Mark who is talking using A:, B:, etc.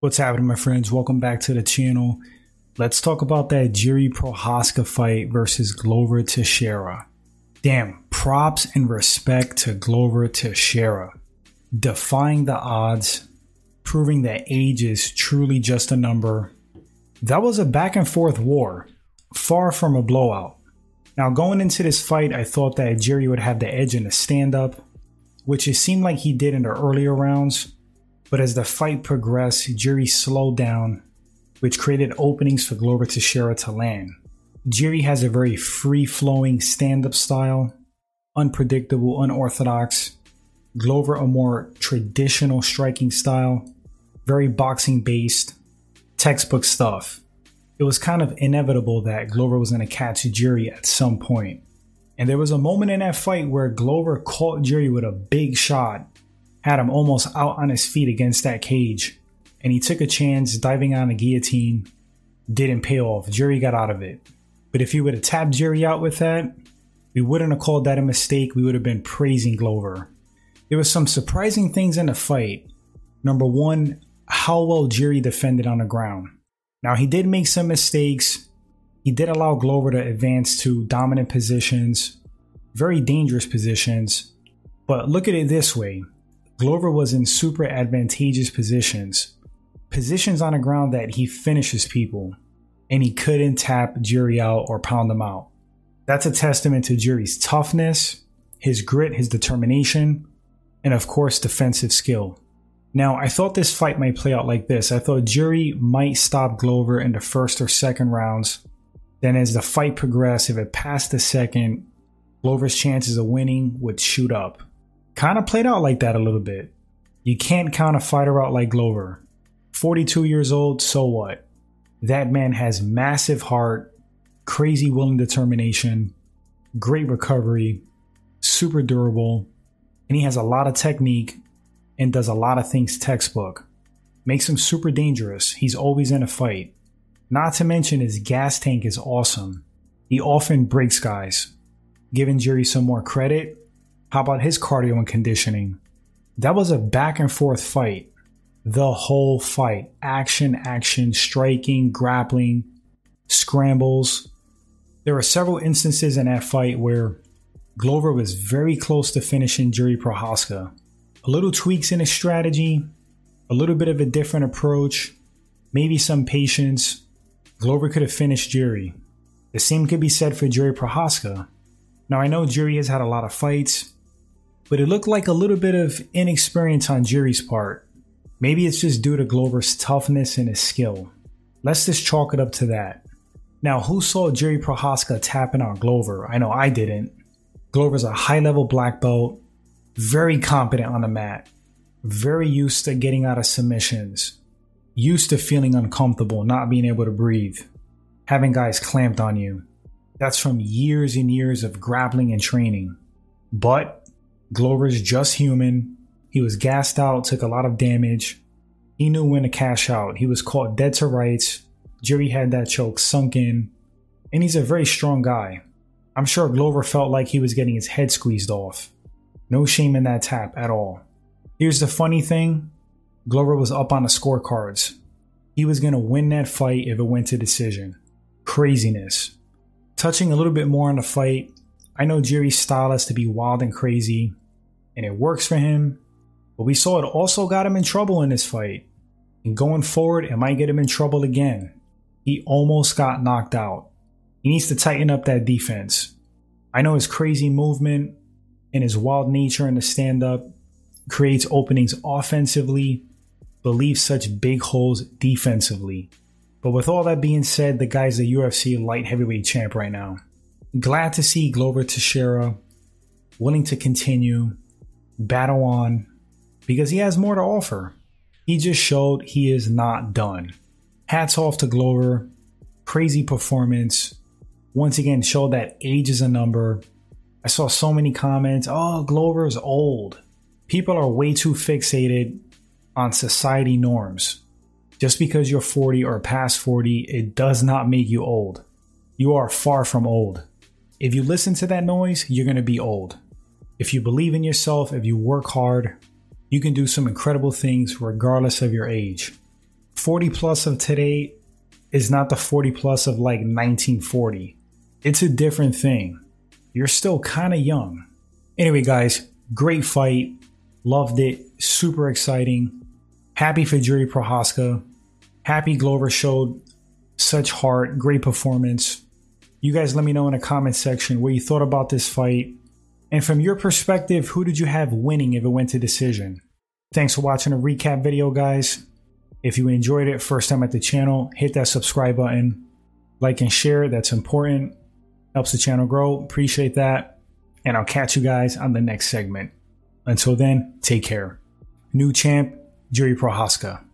A: What's happening, my friends? Welcome back to the channel. Let's talk about that Jiri Prochazka fight versus Glover Teixeira. Damn, props and respect to Glover Teixeira. Defying the odds, proving that age is truly just a number. That was a back and forth war, far from a blowout. Now, going into this fight, I thought that Jiri would have the edge in the stand up, which it seemed like he did in the earlier rounds but as the fight progressed, Jiri slowed down, which created openings for Glover to Teixeira to land. Jiri has a very free flowing stand up style, unpredictable, unorthodox. Glover, a more traditional striking style, very boxing based, textbook stuff. It was kind of inevitable that Glover was going to catch Jiri at some point. And there was a moment in that fight where Glover caught Jiri with a big shot had him almost out on his feet against that cage, and he took a chance diving on the guillotine. Didn't pay off. Jiri got out of it. But if he would have tapped Jiri out with that, we wouldn't have called that a mistake. We would have been praising Glover. There was some surprising things in the fight. Number one, how well Jiri defended on the ground. Now, he did make some mistakes. He did allow Glover to advance to dominant positions, very dangerous positions. But look at it this way Glover was in super advantageous positions, positions on the ground that he finishes people, and he couldn't tap Jiri out or pound him out. That's a testament to Jiri's toughness, his grit, his determination, and of course, defensive skill. Now, I thought this fight might play out like this. I thought Jiri might stop Glover in the first or second rounds. Then, as the fight progressed, if it passed the second, Glover's chances of winning would shoot up kind of played out like that a little bit. You can't count a fighter out like Glover. 42 years old, so what? That man has massive heart, crazy will and determination, great recovery, super durable, and he has a lot of technique and does a lot of things textbook. Makes him super dangerous. He's always in a fight. Not to mention his gas tank is awesome. He often breaks guys. Giving Jiri some more credit, how about his cardio and conditioning? That was a back and forth fight. The whole fight. Action, action, striking, grappling, scrambles. There were several instances in that fight where Glover was very close to finishing Jiri Prochazka. A little tweaks in his strategy, a little bit of a different approach, maybe some patience. Glover could have finished Jiri. The same could be said for Jiri Prochazka. Now I know Jiri has had a lot of fights but it looked like a little bit of inexperience on Jiri's part. Maybe it's just due to Glover's toughness and his skill. Let's just chalk it up to that. Now, who saw Jiri Prochazka tapping on Glover? I know I didn't. Glover's a high level black belt, very competent on the mat, very used to getting out of submissions, used to feeling uncomfortable, not being able to breathe, having guys clamped on you. That's from years and years of grappling and training. But Glover's just human. He was gassed out, took a lot of damage. He knew when to cash out. He was caught dead to rights. Jiri had that choke sunk in. And he's a very strong guy. I'm sure Glover felt like he was getting his head squeezed off. No shame in that tap at all. Here's the funny thing Glover was up on the scorecards. He was going to win that fight if it went to decision. Craziness. Touching a little bit more on the fight, I know Jiri's style is to be wild and crazy, and it works for him, but we saw it also got him in trouble in this fight. And going forward, it might get him in trouble again. He almost got knocked out. He needs to tighten up that defense. I know his crazy movement and his wild nature in the stand up creates openings offensively, but leaves such big holes defensively. But with all that being said, the guy's the UFC light heavyweight champ right now glad to see Glover Teixeira willing to continue, battle on, because he has more to offer. He just showed he is not done. Hats off to Glover. Crazy performance. Once again, showed that age is a number. I saw so many comments oh, Glover is old. People are way too fixated on society norms. Just because you're 40 or past 40, it does not make you old. You are far from old. If you listen to that noise, you're going to be old. If you believe in yourself, if you work hard, you can do some incredible things regardless of your age. 40 plus of today is not the 40 plus of like 1940. It's a different thing. You're still kind of young. Anyway, guys, great fight. Loved it. Super exciting. Happy for Jiri Prochazka. Happy Glover showed such heart. Great performance. You guys let me know in the comment section what you thought about this fight. And from your perspective, who did you have winning if it went to decision? Thanks for watching a recap video, guys. If you enjoyed it, first time at the channel, hit that subscribe button, like and share. That's important. Helps the channel grow. Appreciate that. And I'll catch you guys on the next segment. Until then, take care. New champ, Jiri Prochazka.